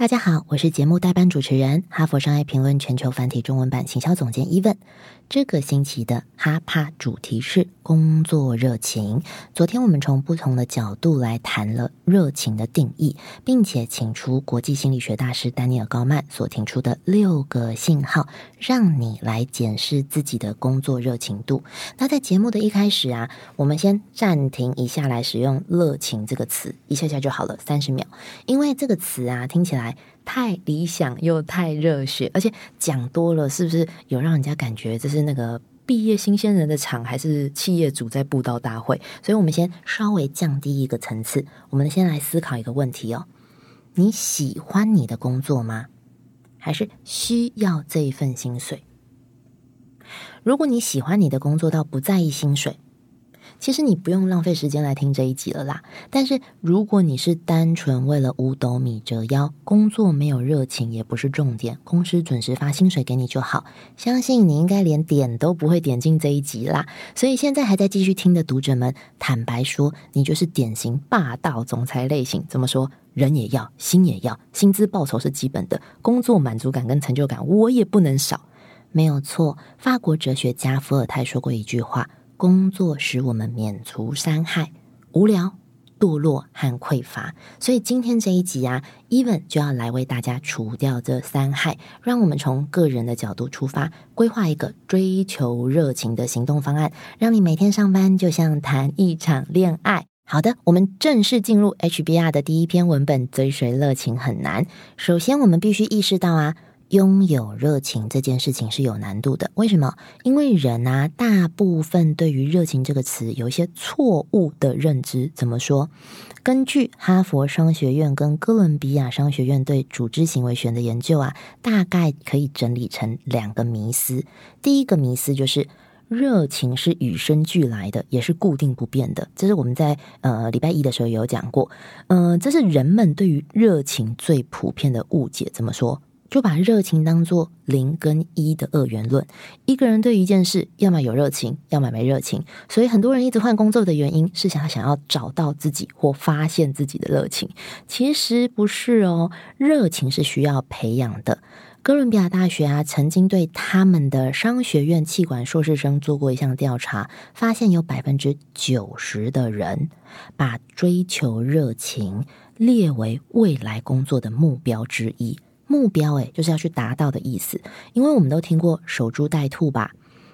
大家好，我是节目代班主持人，哈佛商业评论全球繁体中文版行销总监伊问。这个星期的哈帕主题是工作热情。昨天我们从不同的角度来谈了热情的定义，并且请出国际心理学大师丹尼尔高曼所提出的六个信号，让你来检视自己的工作热情度。那在节目的一开始啊，我们先暂停一下来使用“热情”这个词，一下下就好了，三十秒。因为这个词啊，听起来太理想又太热血，而且讲多了，是不是有让人家感觉这是？那个毕业新鲜人的场，还是企业主在布道大会？所以，我们先稍微降低一个层次，我们先来思考一个问题哦：你喜欢你的工作吗？还是需要这一份薪水？如果你喜欢你的工作到不在意薪水。其实你不用浪费时间来听这一集了啦。但是如果你是单纯为了五斗米折腰，工作没有热情也不是重点，公司准时发薪水给你就好，相信你应该连点都不会点进这一集啦。所以现在还在继续听的读者们，坦白说，你就是典型霸道总裁类型。怎么说？人也要，心也要，薪资报酬是基本的，工作满足感跟成就感我也不能少。没有错，法国哲学家伏尔泰说过一句话。工作使我们免除伤害、无聊、堕落和匮乏，所以今天这一集啊，Even 就要来为大家除掉这三害，让我们从个人的角度出发，规划一个追求热情的行动方案，让你每天上班就像谈一场恋爱。好的，我们正式进入 HBR 的第一篇文本：追随热情很难。首先，我们必须意识到啊。拥有热情这件事情是有难度的，为什么？因为人啊，大部分对于热情这个词有一些错误的认知。怎么说？根据哈佛商学院跟哥伦比亚商学院对组织行为学的研究啊，大概可以整理成两个迷思。第一个迷思就是热情是与生俱来的，也是固定不变的。这是我们在呃礼拜一的时候有讲过。嗯，这是人们对于热情最普遍的误解。怎么说？就把热情当做零跟一的二元论。一个人对一件事，要么有热情，要么没热情。所以很多人一直换工作的原因是想要想要找到自己或发现自己的热情。其实不是哦，热情是需要培养的。哥伦比亚大学啊，曾经对他们的商学院气管硕士生做过一项调查，发现有百分之九十的人把追求热情列为未来工作的目标之一。目标诶，就是要去达到的意思。因为我们都听过守株待兔吧？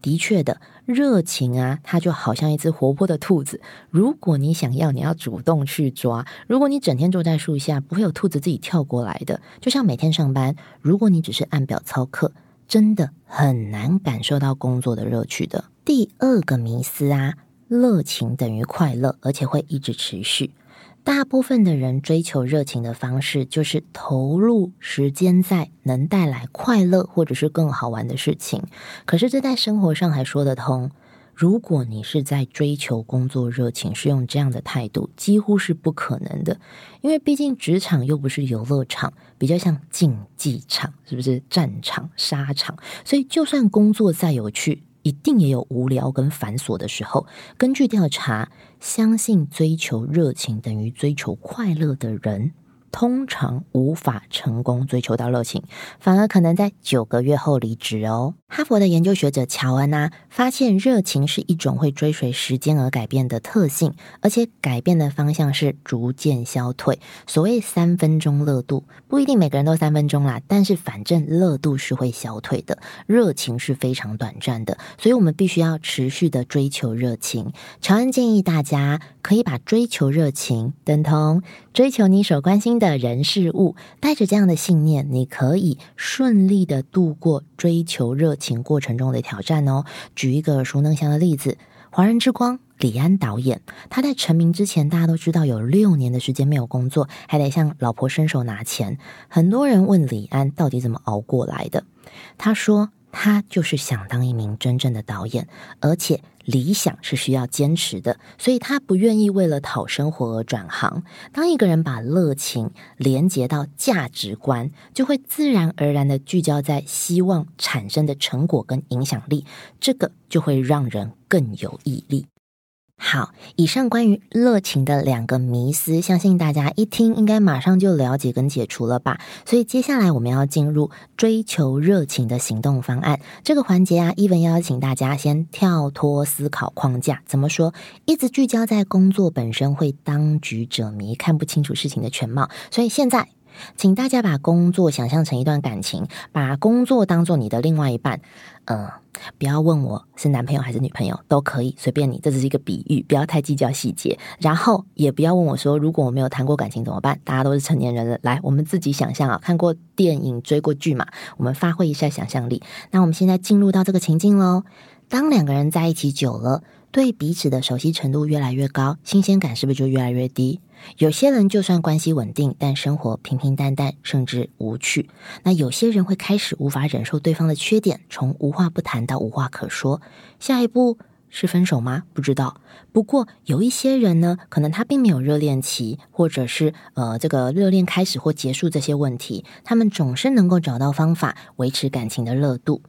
的确的，热情啊，它就好像一只活泼的兔子。如果你想要，你要主动去抓。如果你整天坐在树下，不会有兔子自己跳过来的。就像每天上班，如果你只是按表操课，真的很难感受到工作的乐趣的。第二个迷思啊，热情等于快乐，而且会一直持续。大部分的人追求热情的方式，就是投入时间在能带来快乐或者是更好玩的事情。可是这在生活上还说得通。如果你是在追求工作热情，是用这样的态度，几乎是不可能的。因为毕竟职场又不是游乐场，比较像竞技场，是不是战场、沙场？所以就算工作再有趣。一定也有无聊跟繁琐的时候。根据调查，相信追求热情等于追求快乐的人。通常无法成功追求到热情，反而可能在九个月后离职哦。哈佛的研究学者乔恩呐，发现热情是一种会追随时间而改变的特性，而且改变的方向是逐渐消退。所谓三分钟热度，不一定每个人都三分钟啦，但是反正热度是会消退的，热情是非常短暂的，所以我们必须要持续的追求热情。乔恩建议大家可以把追求热情等同追求你所关心。的人事物，带着这样的信念，你可以顺利的度过追求热情过程中的挑战哦。举一个熟能详的例子，《华人之光》李安导演，他在成名之前，大家都知道有六年的时间没有工作，还得向老婆伸手拿钱。很多人问李安到底怎么熬过来的，他说：“他就是想当一名真正的导演，而且理想是需要坚持的，所以他不愿意为了讨生活而转行。当一个人把热情连接到价值观，就会自然而然的聚焦在希望产生的成果跟影响力，这个就会让人更有毅力。好，以上关于热情的两个迷思，相信大家一听应该马上就了解跟解除了吧。所以接下来我们要进入追求热情的行动方案这个环节啊，伊文邀请大家先跳脱思考框架。怎么说？一直聚焦在工作本身，会当局者迷，看不清楚事情的全貌。所以现在。请大家把工作想象成一段感情，把工作当做你的另外一半。嗯，不要问我是男朋友还是女朋友，都可以随便你，这只是一个比喻，不要太计较细节。然后也不要问我说，如果我没有谈过感情怎么办？大家都是成年人了，来，我们自己想象啊，看过电影、追过剧嘛，我们发挥一下想象力。那我们现在进入到这个情境喽。当两个人在一起久了，对彼此的熟悉程度越来越高，新鲜感是不是就越来越低？有些人就算关系稳定，但生活平平淡淡，甚至无趣。那有些人会开始无法忍受对方的缺点，从无话不谈到无话可说。下一步是分手吗？不知道。不过有一些人呢，可能他并没有热恋期，或者是呃这个热恋开始或结束这些问题，他们总是能够找到方法维持感情的热度。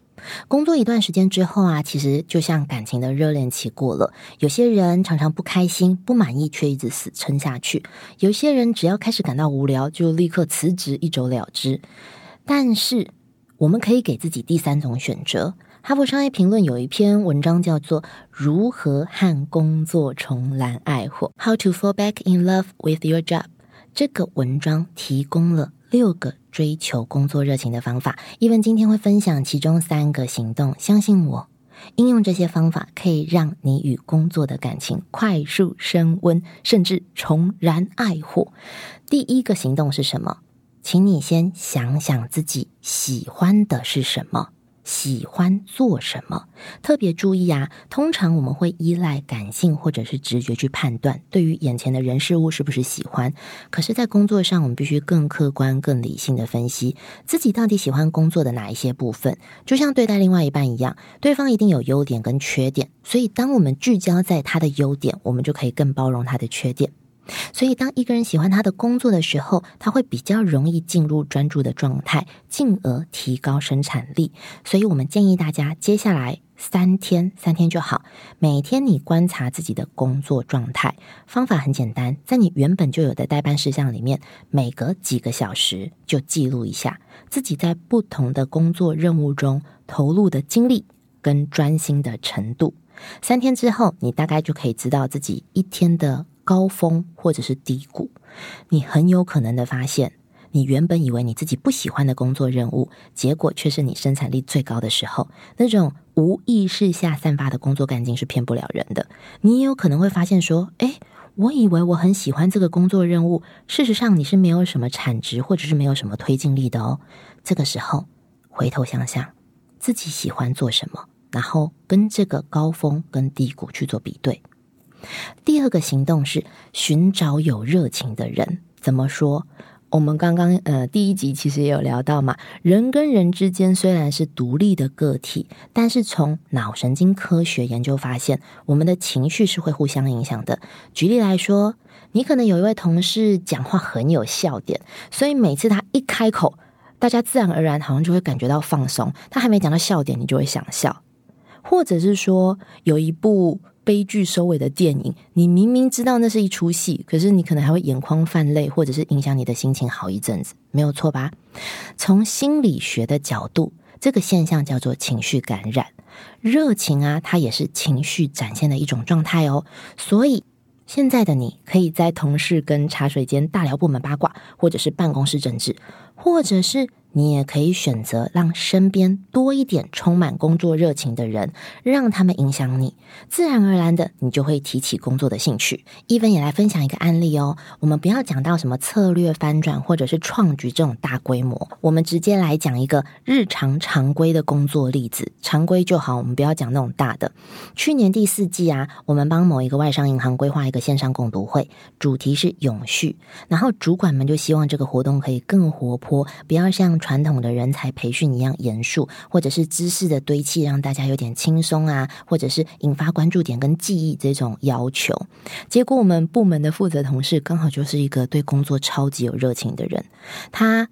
工作一段时间之后啊，其实就像感情的热恋期过了。有些人常常不开心、不满意，却一直死撑下去；有些人只要开始感到无聊，就立刻辞职，一走了之。但是，我们可以给自己第三种选择。哈佛商业评论有一篇文章叫做《如何和工作重燃爱火》（How to Fall Back in Love with Your Job）。这个文章提供了。六个追求工作热情的方法，伊文今天会分享其中三个行动。相信我，应用这些方法可以让你与工作的感情快速升温，甚至重燃爱火。第一个行动是什么？请你先想想自己喜欢的是什么。喜欢做什么？特别注意啊！通常我们会依赖感性或者是直觉去判断，对于眼前的人事物是不是喜欢。可是，在工作上，我们必须更客观、更理性的分析自己到底喜欢工作的哪一些部分。就像对待另外一半一样，对方一定有优点跟缺点，所以当我们聚焦在他的优点，我们就可以更包容他的缺点。所以，当一个人喜欢他的工作的时候，他会比较容易进入专注的状态，进而提高生产力。所以我们建议大家，接下来三天，三天就好。每天你观察自己的工作状态，方法很简单，在你原本就有的代办事项里面，每隔几个小时就记录一下自己在不同的工作任务中投入的精力跟专心的程度。三天之后，你大概就可以知道自己一天的。高峰或者是低谷，你很有可能的发现，你原本以为你自己不喜欢的工作任务，结果却是你生产力最高的时候。那种无意识下散发的工作干劲是骗不了人的。你也有可能会发现说，哎，我以为我很喜欢这个工作任务，事实上你是没有什么产值或者是没有什么推进力的哦。这个时候回头想想自己喜欢做什么，然后跟这个高峰跟低谷去做比对。第二个行动是寻找有热情的人。怎么说？我们刚刚呃第一集其实也有聊到嘛，人跟人之间虽然是独立的个体，但是从脑神经科学研究发现，我们的情绪是会互相影响的。举例来说，你可能有一位同事讲话很有笑点，所以每次他一开口，大家自然而然好像就会感觉到放松。他还没讲到笑点，你就会想笑，或者是说有一部。悲剧收尾的电影，你明明知道那是一出戏，可是你可能还会眼眶泛泪，或者是影响你的心情好一阵子，没有错吧？从心理学的角度，这个现象叫做情绪感染。热情啊，它也是情绪展现的一种状态哦。所以现在的你可以在同事跟茶水间大聊部门八卦，或者是办公室政治，或者是。你也可以选择让身边多一点充满工作热情的人，让他们影响你，自然而然的，你就会提起工作的兴趣。一芬也来分享一个案例哦。我们不要讲到什么策略翻转或者是创举这种大规模，我们直接来讲一个日常常规的工作例子，常规就好。我们不要讲那种大的。去年第四季啊，我们帮某一个外商银行规划一个线上共读会，主题是永续，然后主管们就希望这个活动可以更活泼，不要像。传统的人才培训一样严肃，或者是知识的堆砌让大家有点轻松啊，或者是引发关注点跟记忆这种要求。结果我们部门的负责同事刚好就是一个对工作超级有热情的人，他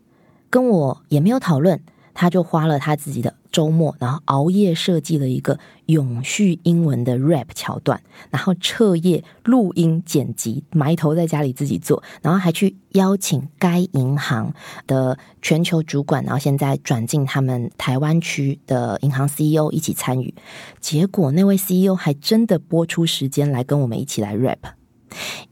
跟我也没有讨论。他就花了他自己的周末，然后熬夜设计了一个永续英文的 rap 桥段，然后彻夜录音剪辑，埋头在家里自己做，然后还去邀请该银行的全球主管，然后现在转进他们台湾区的银行 CEO 一起参与。结果那位 CEO 还真的播出时间来跟我们一起来 rap。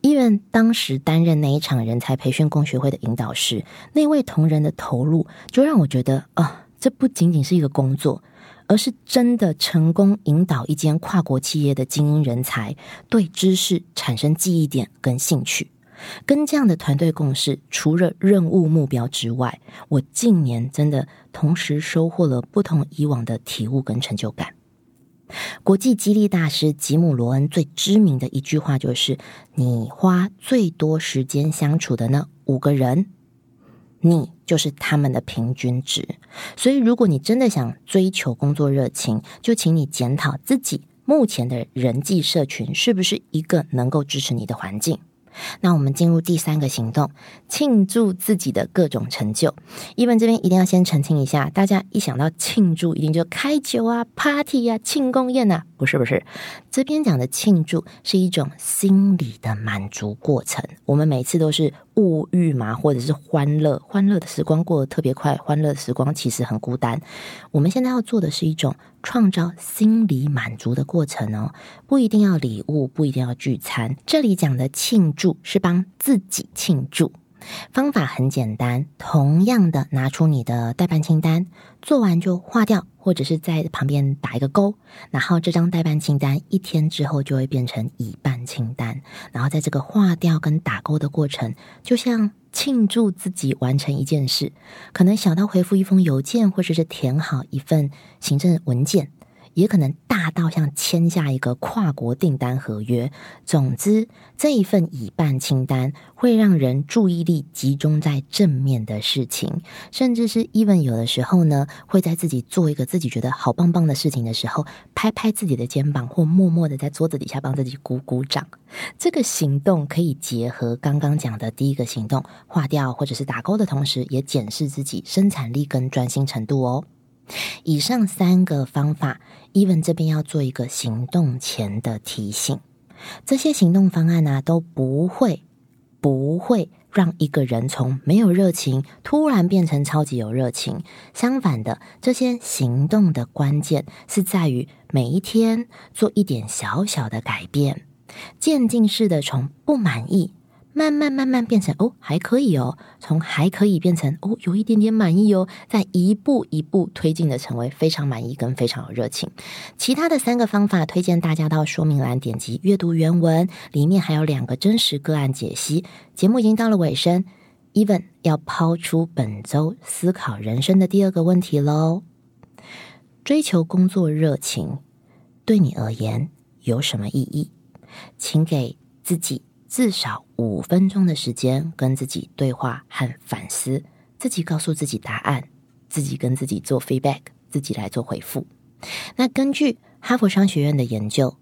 伊文当时担任那一场人才培训工学会的引导师，那位同仁的投入，就让我觉得啊，这不仅仅是一个工作，而是真的成功引导一间跨国企业的精英人才对知识产生记忆点跟兴趣。跟这样的团队共事，除了任务目标之外，我近年真的同时收获了不同以往的体悟跟成就感。国际激励大师吉姆·罗恩最知名的一句话就是：“你花最多时间相处的那五个人，你就是他们的平均值。”所以，如果你真的想追求工作热情，就请你检讨自己目前的人际社群是不是一个能够支持你的环境。那我们进入第三个行动，庆祝自己的各种成就。伊文这边一定要先澄清一下，大家一想到庆祝，一定就开酒啊、party 啊、庆功宴啊，不是不是。这边讲的庆祝是一种心理的满足过程。我们每次都是物欲嘛，或者是欢乐，欢乐的时光过得特别快，欢乐的时光其实很孤单。我们现在要做的是一种创造心理满足的过程哦，不一定要礼物，不一定要聚餐。这里讲的庆祝是帮自己庆祝。方法很简单，同样的拿出你的代办清单，做完就划掉，或者是在旁边打一个勾，然后这张代办清单一天之后就会变成已办清单，然后在这个划掉跟打勾的过程，就像庆祝自己完成一件事，可能小到回复一封邮件，或者是填好一份行政文件。也可能大到像签下一个跨国订单合约。总之，这一份已办清单会让人注意力集中在正面的事情，甚至是 even 有的时候呢，会在自己做一个自己觉得好棒棒的事情的时候，拍拍自己的肩膀，或默默的在桌子底下帮自己鼓鼓掌。这个行动可以结合刚刚讲的第一个行动，划掉或者是打勾的同时，也检视自己生产力跟专心程度哦。以上三个方法，even 这边要做一个行动前的提醒。这些行动方案呢，都不会不会让一个人从没有热情突然变成超级有热情。相反的，这些行动的关键是在于每一天做一点小小的改变，渐进式的从不满意。慢慢慢慢变成哦还可以哦，从还可以变成哦有一点点满意哦，再一步一步推进的成为非常满意跟非常有热情。其他的三个方法推荐大家到说明栏点击阅读原文，里面还有两个真实个案解析。节目已经到了尾声，Even 要抛出本周思考人生的第二个问题喽：追求工作热情对你而言有什么意义？请给自己。至少五分钟的时间跟自己对话和反思，自己告诉自己答案，自己跟自己做 feedback，自己来做回复。那根据哈佛商学院的研究。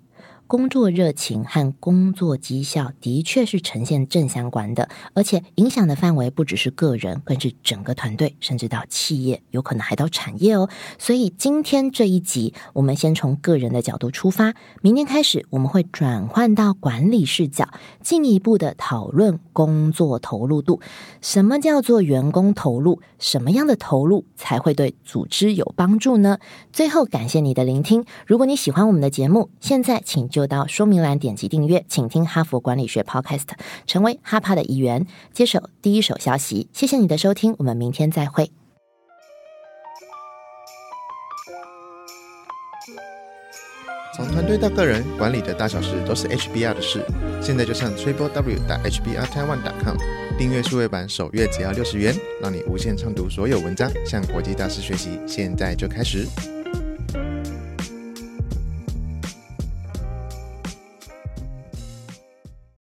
工作热情和工作绩效的确是呈现正相关的，而且影响的范围不只是个人，更是整个团队，甚至到企业，有可能还到产业哦。所以今天这一集，我们先从个人的角度出发，明天开始我们会转换到管理视角，进一步的讨论工作投入度。什么叫做员工投入？什么样的投入才会对组织有帮助呢？最后，感谢你的聆听。如果你喜欢我们的节目，现在请就到说明栏点击订阅，请听哈佛管理学 Podcast，成为哈帕的一员，接手第一手消息。谢谢你的收听，我们明天再会。从团队到个人，管理的大小事都是 HBR 的事。现在就上 Triple W 打 HBR Taiwan com 订阅数位版，首月只要六十元，让你无限畅读所有文章，向国际大师学习。现在就开始。